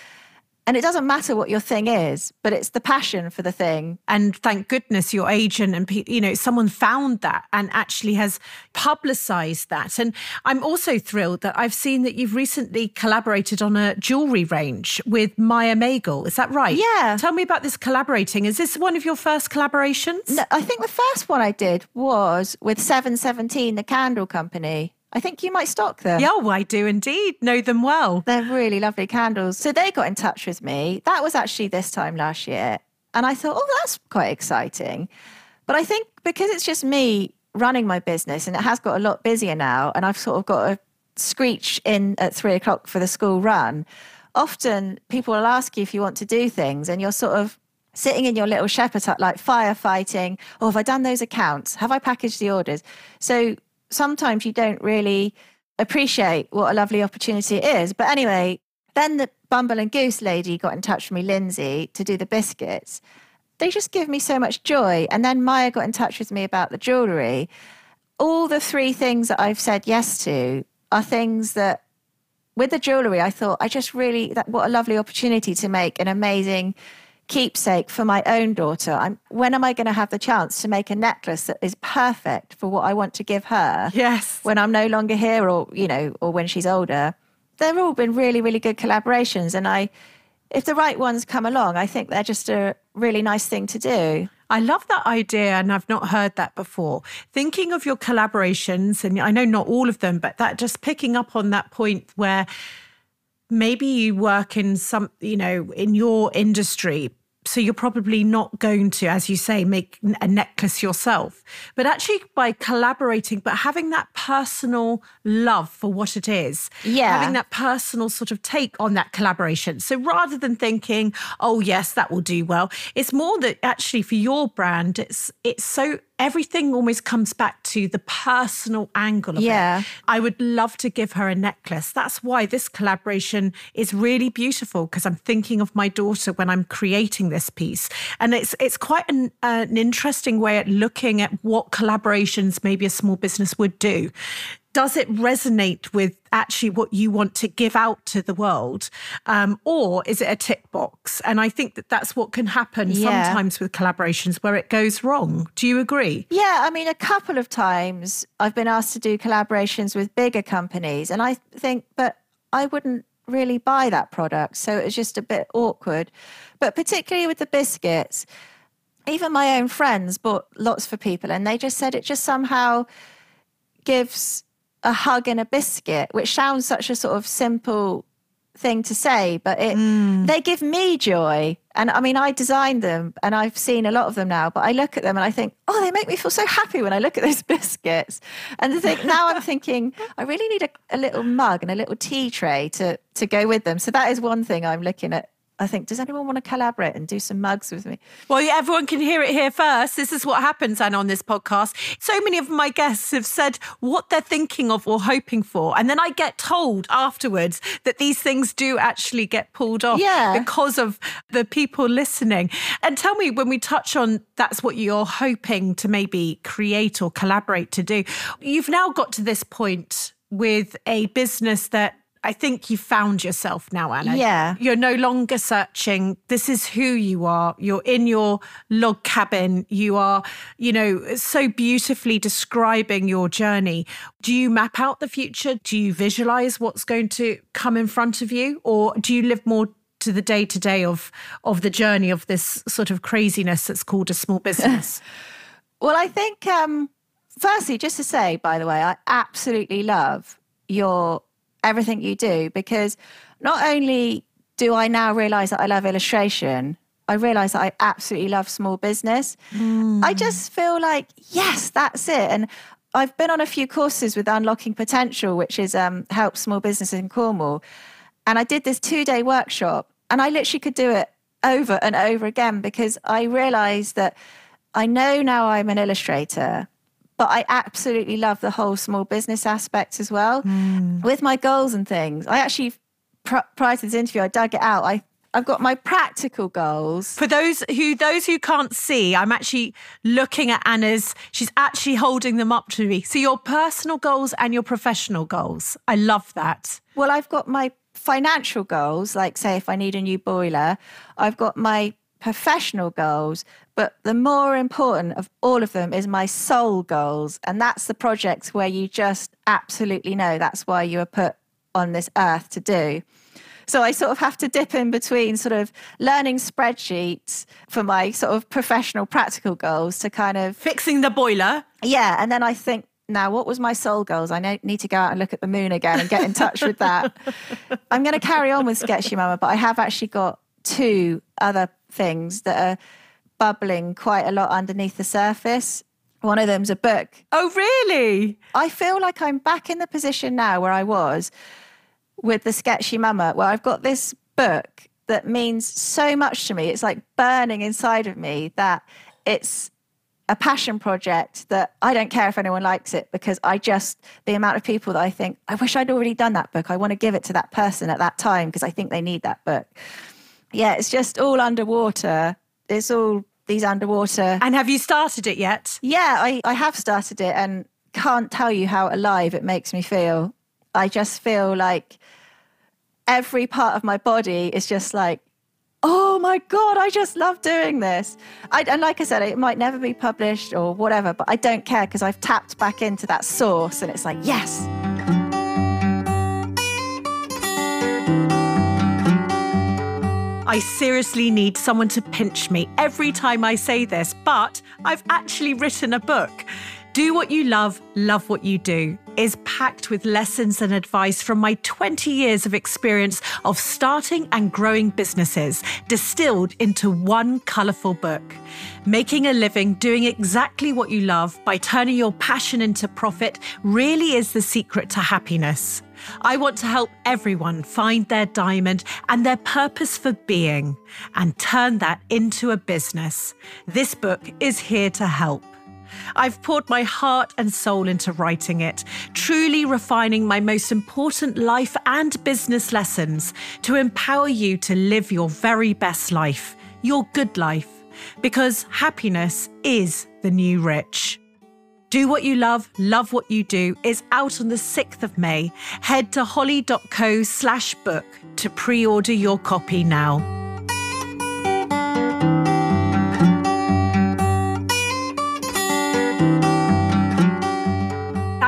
And it doesn't matter what your thing is, but it's the passion for the thing. And thank goodness your agent and you know someone found that and actually has publicized that. And I'm also thrilled that I've seen that you've recently collaborated on a jewelry range with Maya Magal. Is that right? Yeah. Tell me about this collaborating. Is this one of your first collaborations? No, I think the first one I did was with 717, the candle company. I think you might stock them. Yeah, oh, I do indeed. Know them well. They're really lovely candles. So they got in touch with me. That was actually this time last year. And I thought, oh, that's quite exciting. But I think because it's just me running my business and it has got a lot busier now, and I've sort of got a screech in at three o'clock for the school run, often people will ask you if you want to do things and you're sort of sitting in your little shepherd hut, like firefighting. Oh, have I done those accounts? Have I packaged the orders? So sometimes you don't really appreciate what a lovely opportunity it is. But anyway, then the Bumble and Goose lady got in touch with me, Lindsay, to do the biscuits. They just give me so much joy. And then Maya got in touch with me about the jewellery. All the three things that I've said yes to are things that, with the jewellery, I thought I just really, that, what a lovely opportunity to make an amazing keepsake for my own daughter. I'm, when am I going to have the chance to make a necklace that is perfect for what I want to give her? Yes. When I'm no longer here or, you know, or when she's older. They've all been really, really good collaborations. And I, if the right ones come along, I think they're just a really nice thing to do. I love that idea, and I've not heard that before. Thinking of your collaborations, and I know not all of them, but that just picking up on that point where maybe you work in some, you know, in your industry, so you're probably not going to, as you say, make a necklace yourself, but actually by collaborating, but having that personal love for what it is. Yeah. Having that personal sort of take on that collaboration. So rather than thinking, oh yes, that will do well, it's more that actually for your brand, it's it's so everything almost comes back to the personal angle of Yeah. it. I would love to give her a necklace. That's why this collaboration is really beautiful because I'm thinking of my daughter when I'm creating this piece, and it's it's quite an, an interesting way at looking at what collaborations maybe a small business would do. Does it resonate with actually what you want to give out to the world, um, or is it a tick box? And I think that that's what can happen Yeah. sometimes with collaborations where it goes wrong. Do you agree? Yeah, I mean, a couple of times I've been asked to do collaborations with bigger companies, and I think, but I wouldn't really buy that product. So it's just a bit awkward. But particularly with the biscuits, even my own friends bought lots for people, and they just said it just somehow gives a hug and a biscuit, which sounds such a sort of simple thing to say, but it mm. they give me joy. And I mean, I designed them and I've seen a lot of them now, but I look at them and I think, oh, they make me feel so happy when I look at those <laughs> biscuits. And the thing, now I'm thinking, I really need a, a little mug and a little tea tray to to go with them. So that is one thing I'm looking at. I think, does anyone want to collaborate and do some mugs with me? Well, yeah, everyone can hear it here first. This is what happens, and on this podcast, so many of my guests have said what they're thinking of or hoping for, and then I get told afterwards that these things do actually get pulled off Yeah. because of the people listening. And tell me, when we touch on that's what you're hoping to maybe create or collaborate to do, you've now got to this point with a business that. I think you've found yourself now, Anna. Yeah. You're no longer searching. This is who you are. You're in your log cabin. You are, you know, so beautifully describing your journey. Do you map out the future? Do you visualize what's going to come in front of you? Or do you live more to the day to day of of the journey of this sort of craziness that's called a small business? <laughs> Well, I think, um, firstly, just to say, by the way, I absolutely love your everything you do because not only do I now realize that I love illustration, I realize that I absolutely love small business. I just feel like, yes, that's it. And I've been on a few courses with Unlocking Potential, which is um, help small businesses in Cornwall. And I did this two day workshop, and I literally could do it over and over again because I realized that I know now I'm an illustrator, but I absolutely love the whole small business aspect as well. Hmm. With my goals and things, I actually, pr- prior to this interview, I dug it out. I, I've got my practical goals. For those who those who can't see, I'm actually looking at Anna's. She's actually holding them up to me. So your personal goals and your professional goals. I love that. Well, I've got my financial goals, like say if I need a new boiler, I've got my professional goals, but the more important of all of them is my soul goals. And that's the projects where you just absolutely know that's why you were put on this earth to do. So I sort of have to dip in between sort of learning spreadsheets for my sort of professional practical goals to kind of fixing the boiler. Yeah. And then I think, now what was my soul goals? I need to go out and look at the moon again and get in touch with that. <laughs> I'm going to carry on with Sketchy Mama, but I have actually got two other things that are bubbling quite a lot underneath the surface. One of them's a book. Oh, really? I feel like I'm back in the position now where I was with the Sketchy Mama, where I've got this book that means so much to me. It's like burning inside of me that it's a passion project that I don't care if anyone likes it because I just, the amount of people that I think, I wish I'd already done that book. I want to give it to that person at that time because I think they need that book. Yeah, it's just all underwater. It's all these underwater. And have you started it yet? Yeah, I, I have started it and can't tell you how alive it makes me feel. I just feel like every part of my body is just like, oh my God, I just love doing this. I, and like I said, it might never be published or whatever, but I don't care because I've tapped back into that source and it's like, yes. I seriously need someone to pinch me every time I say this, but I've actually written a book. Do What You Love, Love What You Do is packed with lessons and advice from my 20 years of experience of starting and growing businesses, distilled into one colourful book. Making a living doing exactly what you love by turning your passion into profit really is the secret to happiness. I want to help everyone find their diamond and their purpose for being and turn that into a business. This book is here to help. I've poured my heart and soul into writing it, truly refining my most important life and business lessons to empower you to live your very best life, your good life, because happiness is the new rich. Do What You Love, Love What You Do is out on the 6th of May. Head to holly.co slash book to pre order your copy now.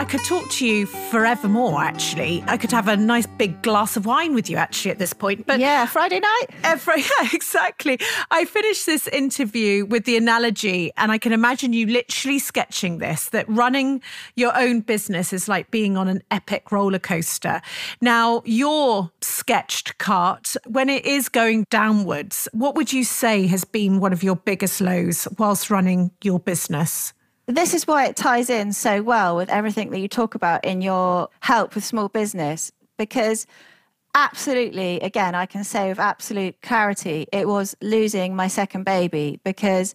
I could talk to you forevermore, actually. I could have a nice big glass of wine with you, actually, at this point. But Yeah, Friday night. Every, <laughs> yeah, exactly. I finished this interview with the analogy, and I can imagine you literally sketching this that running your own business is like being on an epic roller coaster. Now, your sketched cart, when it is going downwards, what would you say has been one of your biggest lows whilst running your business? This is why it ties in so well with everything that you talk about in your help with small business because absolutely again i can say with absolute clarity it was losing my second baby because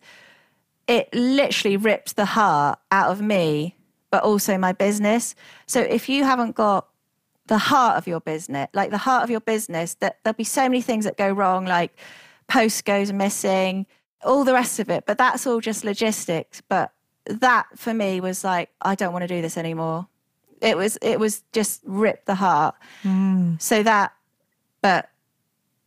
it literally ripped the heart out of me but also my business. So if you haven't got the heart of your business like the heart of your business that there'll be so many things that go wrong like post goes missing all the rest of it but that's all just logistics. But that for me was like, I don't want to do this anymore. It was it was just ripped the heart. Mm. So that, but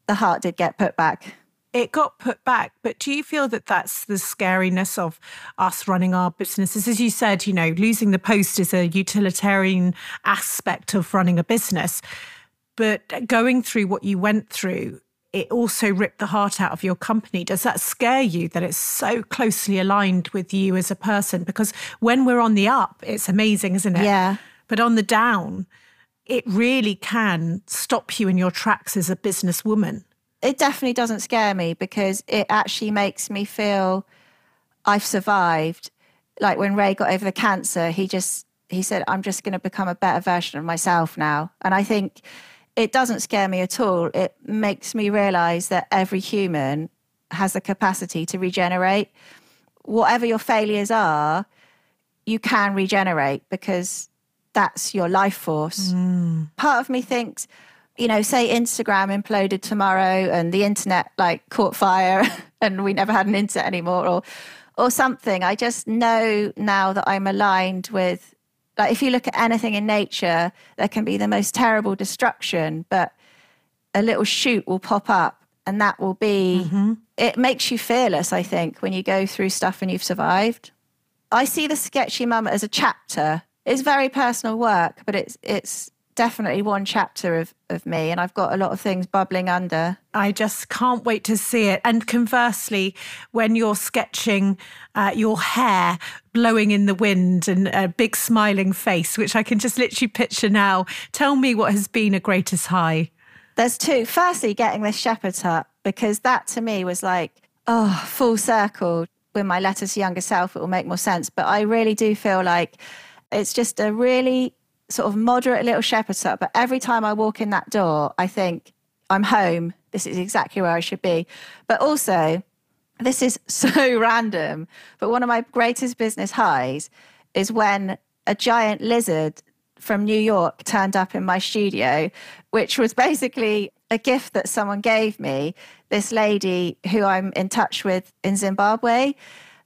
the heart did get put back. It got put back, but do you feel that that's the scariness of us running our businesses? As you said, you know, losing the post is a utilitarian aspect of running a business. But going through what you went through, it also ripped the heart out of your company. Does that scare you that it's so closely aligned with you as a person? Because when we're on the up, it's amazing, isn't it? Yeah. But on the down, it really can stop you in your tracks as a businesswoman. It definitely doesn't scare me because it actually makes me feel I've survived. Like when Ray got over the cancer, he just he said, I'm just going to become a better version of myself now. And I think it doesn't scare me at all. It makes me realize that every human has the capacity to regenerate. Whatever your failures are, you can regenerate because that's your life force. Mm. Part of me thinks, you know, say Instagram imploded tomorrow and the internet like caught fire <laughs> and we never had an internet anymore or or something. I just know now that I'm aligned with like if you look at anything in nature, there can be the most terrible destruction, but a little shoot will pop up and that will be mm-hmm. it makes you fearless, I think, when you go through stuff and you've survived. I see the sketchy mum as a chapter. It's very personal work, but it's it's definitely one chapter of, of me and I've got a lot of things bubbling under. I just can't wait to see it. And conversely, when you're sketching uh, your hair blowing in the wind and a big smiling face, which I can just literally picture now, tell me what has been a greatest high. There's two. Firstly, getting this shepherd's hut, because that to me was like, oh, full circle. With my letters to younger self, it will make more sense. But I really do feel like it's just a really sort of moderate little shepherd's hut. But every time I walk in that door, I think, I'm home. This is exactly where I should be. But also, this is <laughs> so random. But one of my greatest business highs is when a giant lizard from New York turned up in my studio, which was basically a gift that someone gave me. This lady who I'm in touch with in Zimbabwe,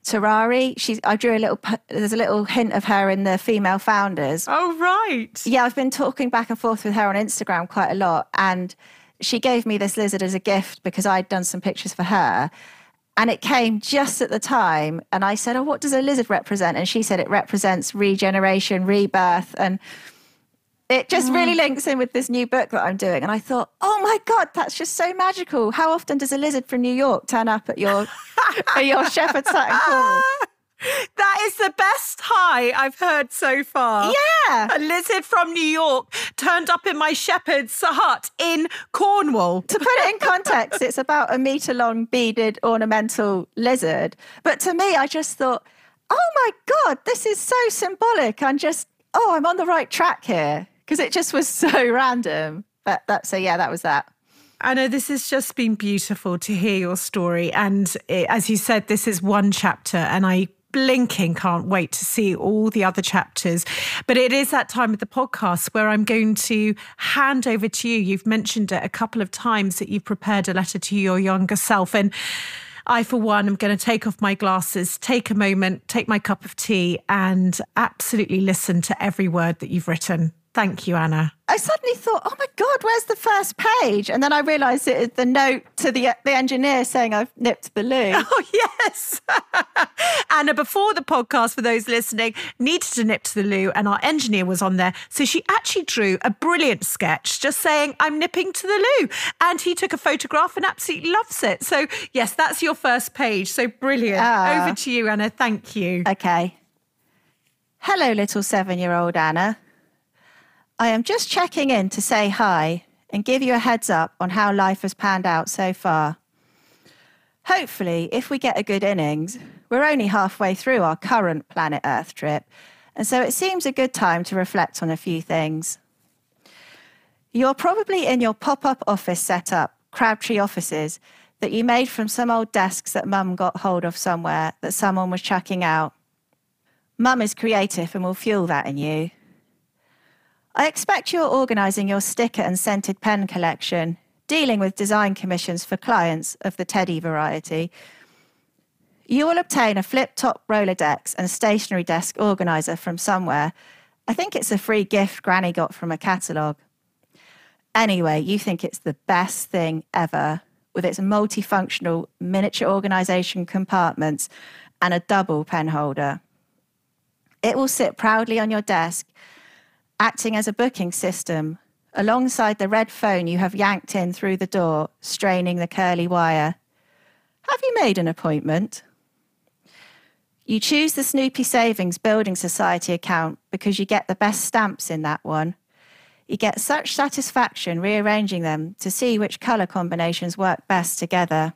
Terari. She's I drew a little. There's a little hint of her in the female founders. Oh, right. Yeah, I've been talking back and forth with her on Instagram quite a lot, and she gave me this lizard as a gift because I'd done some pictures for her. And it came just at the time. And I said, Oh, what does a lizard represent? And she said it represents regeneration, rebirth. And it just really mm. links in with this new book that I'm doing. And I thought, oh my God, that's just so magical. How often does a lizard from New York turn up at your at your <laughs> shepherd's hut in Cornwall? That is the best high I've heard so far. Yeah. A lizard from New York turned up in my shepherd's hut in Cornwall. to put it in <laughs> context, it's about a meter long beaded ornamental lizard. But to me, I just thought, oh my God, this is so symbolic. I'm just, oh, I'm on the right track here because it just was <laughs> so random. But that, so yeah, that was that. I know this has just been beautiful to hear your story. And it, as you said, this is one chapter, and I blinking can't wait to see all the other chapters. But it is that time of the podcast where I'm going to hand over to you. You've mentioned it a couple of times that you've prepared a letter to your younger self. And I, for one, am going to take off my glasses, take a moment, take my cup of tea, and absolutely listen to every word that you've written. Thank you, Anna. I suddenly thought, oh my God, where's the first page? And then I realised it is the note to the the engineer saying I've nipped the loo. <laughs> Oh, yes. <laughs> Anna, before the podcast, for those listening, needed to nip to the loo, and our engineer was on there. So she actually drew a brilliant sketch just saying, I'm nipping to the loo. And he took a photograph and absolutely loves it. So, yes, that's your first page. So brilliant. Ah. Over to you, Anna. Thank you. Okay. Hello, little seven year old Anna. I am just checking in to say hi and give you a heads up on how life has panned out so far. Hopefully, if we get a good innings, we're only halfway through our current planet Earth trip, and so it seems a good time to reflect on a few things. You're probably in your pop up office setup, Crabtree offices, that you made from some old desks that mum got hold of somewhere that someone was chucking out. Mum is creative and will fuel that in you. I expect you're organising your sticker and scented pen collection, dealing with design commissions for clients of the teddy variety. You will obtain a flip top Rolodex and stationery desk organiser from somewhere. I think it's a free gift Granny got from a catalogue. Anyway, you think it's the best thing ever with its multifunctional miniature organisation compartments and a double pen holder. It will sit proudly on your desk acting as a booking system alongside the red phone you have yanked in through the door, straining the curly wire. Have you made an appointment? You choose the Snoopy Savings Building Society account because you get the best stamps in that one. You get such satisfaction rearranging them to see which colour combinations work best together.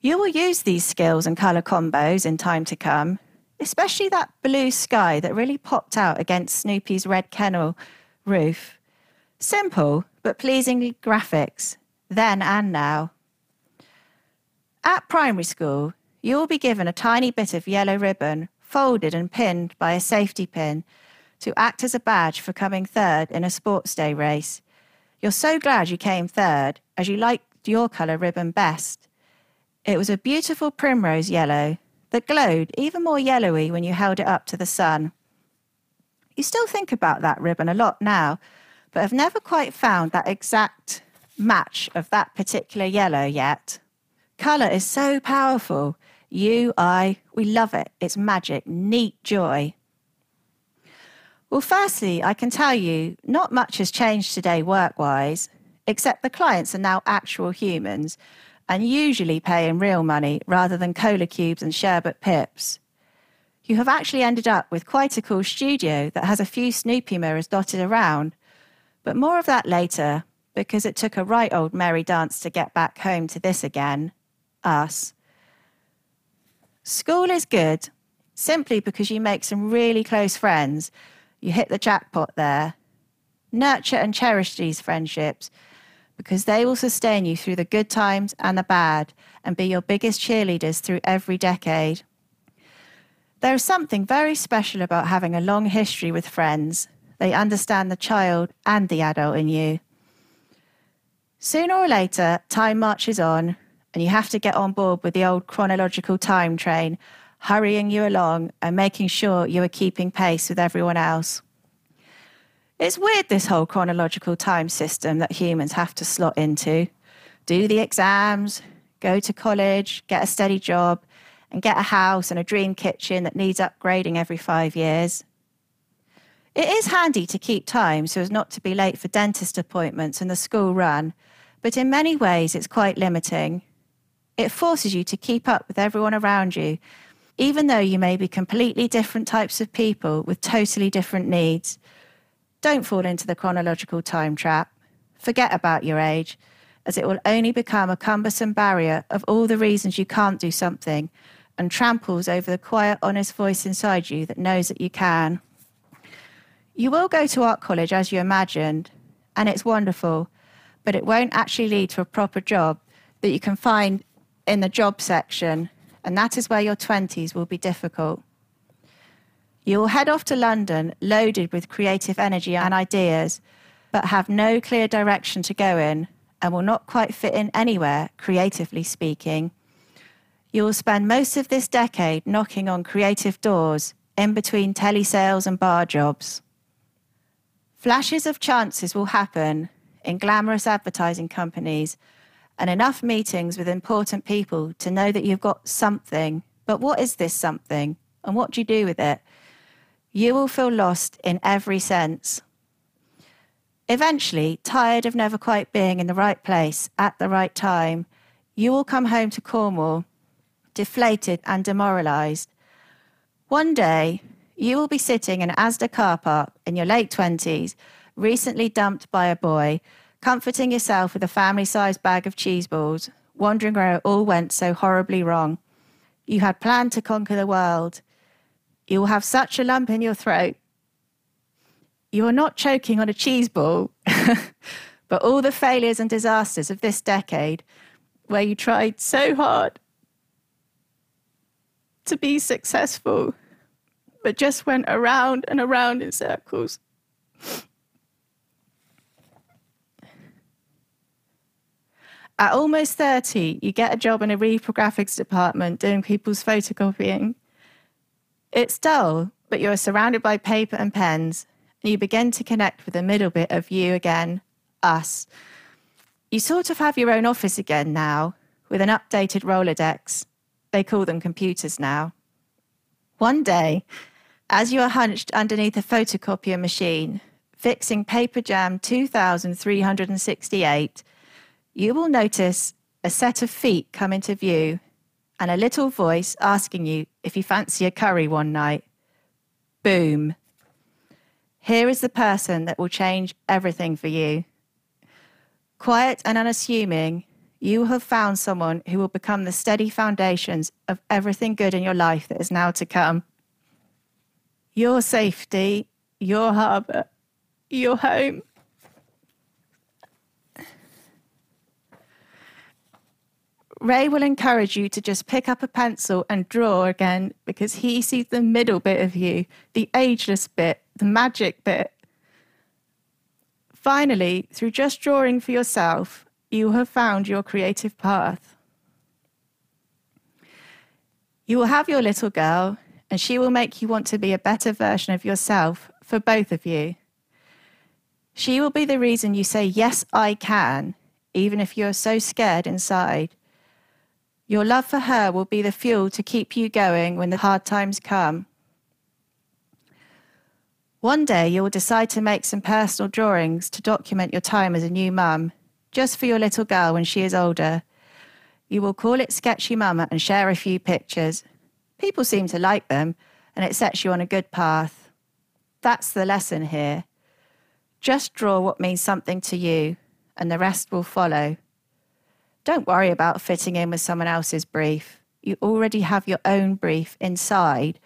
You will use these skills and colour combos in time to come especially that blue sky that really popped out against Snoopy's red kennel roof. Simple, but pleasing graphics, then and now. At primary school, you will be given a tiny bit of yellow ribbon, folded and pinned by a safety pin, to act as a badge for coming third in a sports day race. You're so glad you came third, as you liked your colour ribbon best. It was a beautiful primrose yellow that glowed even more yellowy when you held it up to the sun. You still think about that ribbon a lot now, but have never quite found that exact match of that particular yellow yet. Colour is so powerful. You, I, we love it. It's magic, neat joy. Well, firstly, I can tell you not much has changed today work wise, except the clients are now actual humans and usually paying real money rather than cola cubes and sherbet pips. You have actually ended up with quite a cool studio that has a few Snoopy mirrors dotted around, but more of that later because it took a right old merry dance to get back home to this again us. School is good simply because you make some really close friends you hit the jackpot there. Nurture and cherish these friendships because they will sustain you through the good times and the bad and be your biggest cheerleaders through every decade. There is something very special about having a long history with friends. They understand the child and the adult in you. Sooner or later, time marches on, and you have to get on board with the old chronological time train hurrying you along and making sure you are keeping pace with everyone else. It's weird, this whole chronological time system that humans have to slot into. Do the exams, go to college, get a steady job, and get a house and a dream kitchen that needs upgrading every five years. It is handy to keep time so as not to be late for dentist appointments and the school run, but in many ways it's quite limiting. It forces you to keep up with everyone around you even though you may be completely different types of people with totally different needs. Don't fall into the chronological time trap. Forget about your age, as it will only become a cumbersome barrier of all the reasons you can't do something and tramples over the quiet, honest voice inside you that knows that you can. You will go to art college as you imagined, and it's wonderful, but it won't actually lead to a proper job that you can find in the job section and that is where your 20s will be difficult. You will head off to London loaded with creative energy and ideas, but have no clear direction to go in and will not quite fit in anywhere, creatively speaking. You will spend most of this decade knocking on creative doors in between telesales and bar jobs. Flashes of chances will happen in glamorous advertising companies and enough meetings with important people to know that you've got something. But what is this something? And what do you do with it? You will feel lost in every sense. Eventually, tired of never quite being in the right place at the right time, you will come home to Cornwall, deflated and demoralised. One day, you will be sitting in Asda car park in your late 20s, recently dumped by a boy comforting yourself with a family sized bag of cheese balls, wondering where it all went so horribly wrong. You had planned to conquer the world. You will have such a lump in your throat. You are not choking on a cheese ball, <laughs> but all the failures and disasters of this decade where you tried so hard to be successful, but just went around and around in circles. At almost 30, you get a job in a reprographics department doing people's photocopying. It's dull, but you're surrounded by paper and pens, and you begin to connect with the middle bit of you again, us. You sort of have your own office again now, with an updated Rolodex. They call them computers now. One day, as you are hunched underneath a photocopier machine, fixing Paper Jam 2368, you will notice a set of feet come into view and a little voice asking you if you fancy a curry one night. Boom. Here is the person that will change everything for you. Quiet and unassuming, you have found someone who will become the steady foundations of everything good in your life that is now to come. Your safety, your harbour, your home. Ray will encourage you to just pick up a pencil and draw again because he sees the middle bit of you, the ageless bit, the magic bit. Finally, through just drawing for yourself, you have found your creative path. You will have your little girl, and she will make you want to be a better version of yourself for both of you. She will be the reason you say, Yes, I can, even if you're so scared inside. Your love for her will be the fuel to keep you going when the hard times come. One day you'll decide to make some personal drawings to document your time as a new mum, just for your little girl when she is older. You will call it Sketchy Mama and share a few pictures. People seem to like them, and it sets you on a good path. That's the lesson here. Just draw what means something to you, and the rest will follow. Don't worry about fitting in with someone else's brief. You already have your own brief inside,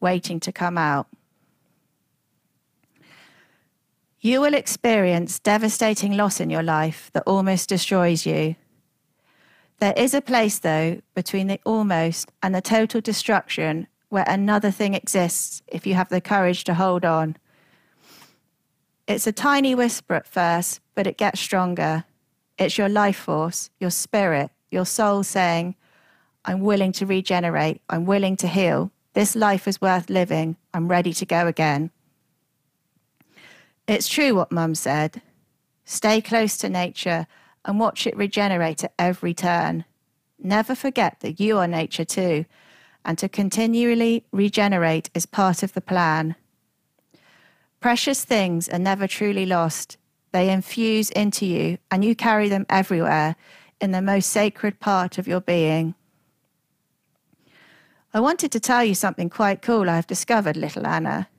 waiting to come out. You will experience devastating loss in your life that almost destroys you. There is a place, though, between the almost and the total destruction where another thing exists if you have the courage to hold on. It's a tiny whisper at first, but it gets stronger. It's your life force, your spirit, your soul saying, I'm willing to regenerate, I'm willing to heal. This life is worth living, I'm ready to go again. It's true what Mum said. Stay close to nature and watch it regenerate at every turn. Never forget that you are nature too, and to continually regenerate is part of the plan. Precious things are never truly lost. They infuse into you, and you carry them everywhere in the most sacred part of your being. I wanted to tell you something quite cool I've discovered, little Anna.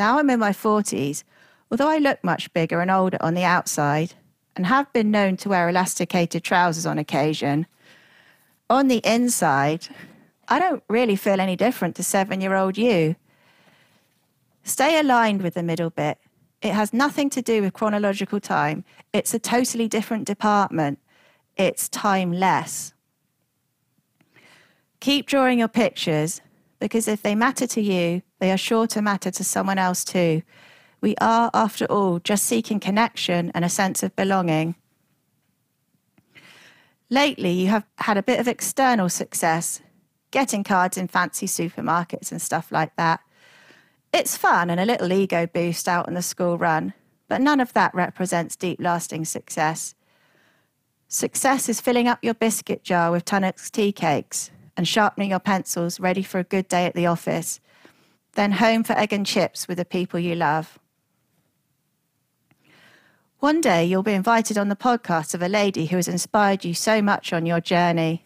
Now I'm in my 40s, although I look much bigger and older on the outside, and have been known to wear elasticated trousers on occasion. On the inside, I don't really feel any different to seven year old you. Stay aligned with the middle bit. It has nothing to do with chronological time, it's a totally different department. It's timeless. Keep drawing your pictures because if they matter to you, they are sure to matter to someone else too. We are, after all, just seeking connection and a sense of belonging. Lately, you have had a bit of external success, getting cards in fancy supermarkets and stuff like that. It's fun and a little ego boost out on the school run, but none of that represents deep lasting success. Success is filling up your biscuit jar with Tunnock's tea cakes and sharpening your pencils ready for a good day at the office, then home for egg and chips with the people you love. One day you'll be invited on the podcast of a lady who has inspired you so much on your journey.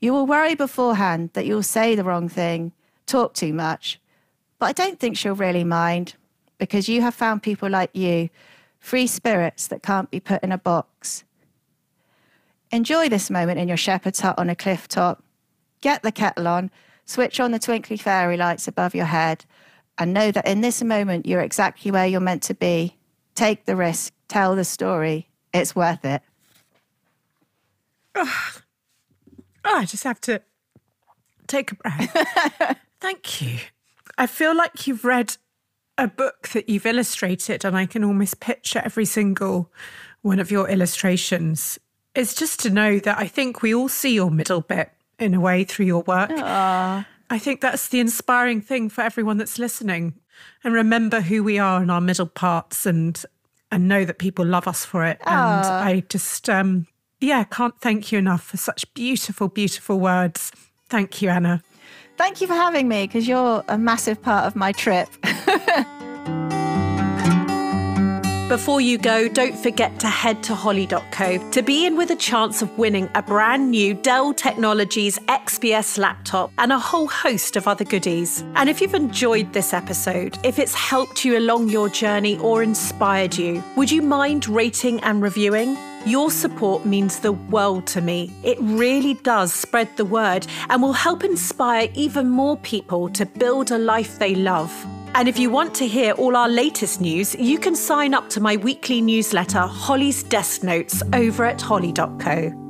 You will worry beforehand that you'll say the wrong thing, talk too much, but I don't think she'll really mind because you have found people like you, free spirits that can't be put in a box. Enjoy this moment in your shepherd's hut on a cliff top. Get the kettle on, switch on the twinkly fairy lights above your head, and know that in this moment you're exactly where you're meant to be Take the risk, tell the story. It's worth it. Oh, I just have to take a breath. <laughs> Thank you. I feel like you've read a book that you've illustrated, and I can almost picture every single one of your illustrations. It's just to know that I think we all see your middle bit in a way through your work. Aww. I think that's the inspiring thing for everyone that's listening and remember who we are in our middle parts and and know that people love us for it. Aww. And I just um yeah, can't thank you enough for such beautiful, beautiful words. Thank you, Anna. Thank you for having me because you're a massive part of my trip. <laughs> Before you go, don't forget to head to holly.co to be in with a chance of winning a brand new Dell Technologies XPS laptop and a whole host of other goodies. And if you've enjoyed this episode, if it's helped you along your journey or inspired you, would you mind rating and reviewing? Your support means the world to me. It really does spread the word and will help inspire even more people to build a life they love. And if you want to hear all our latest news, you can sign up to my weekly newsletter, Holly's Desk Notes, over at holly.co.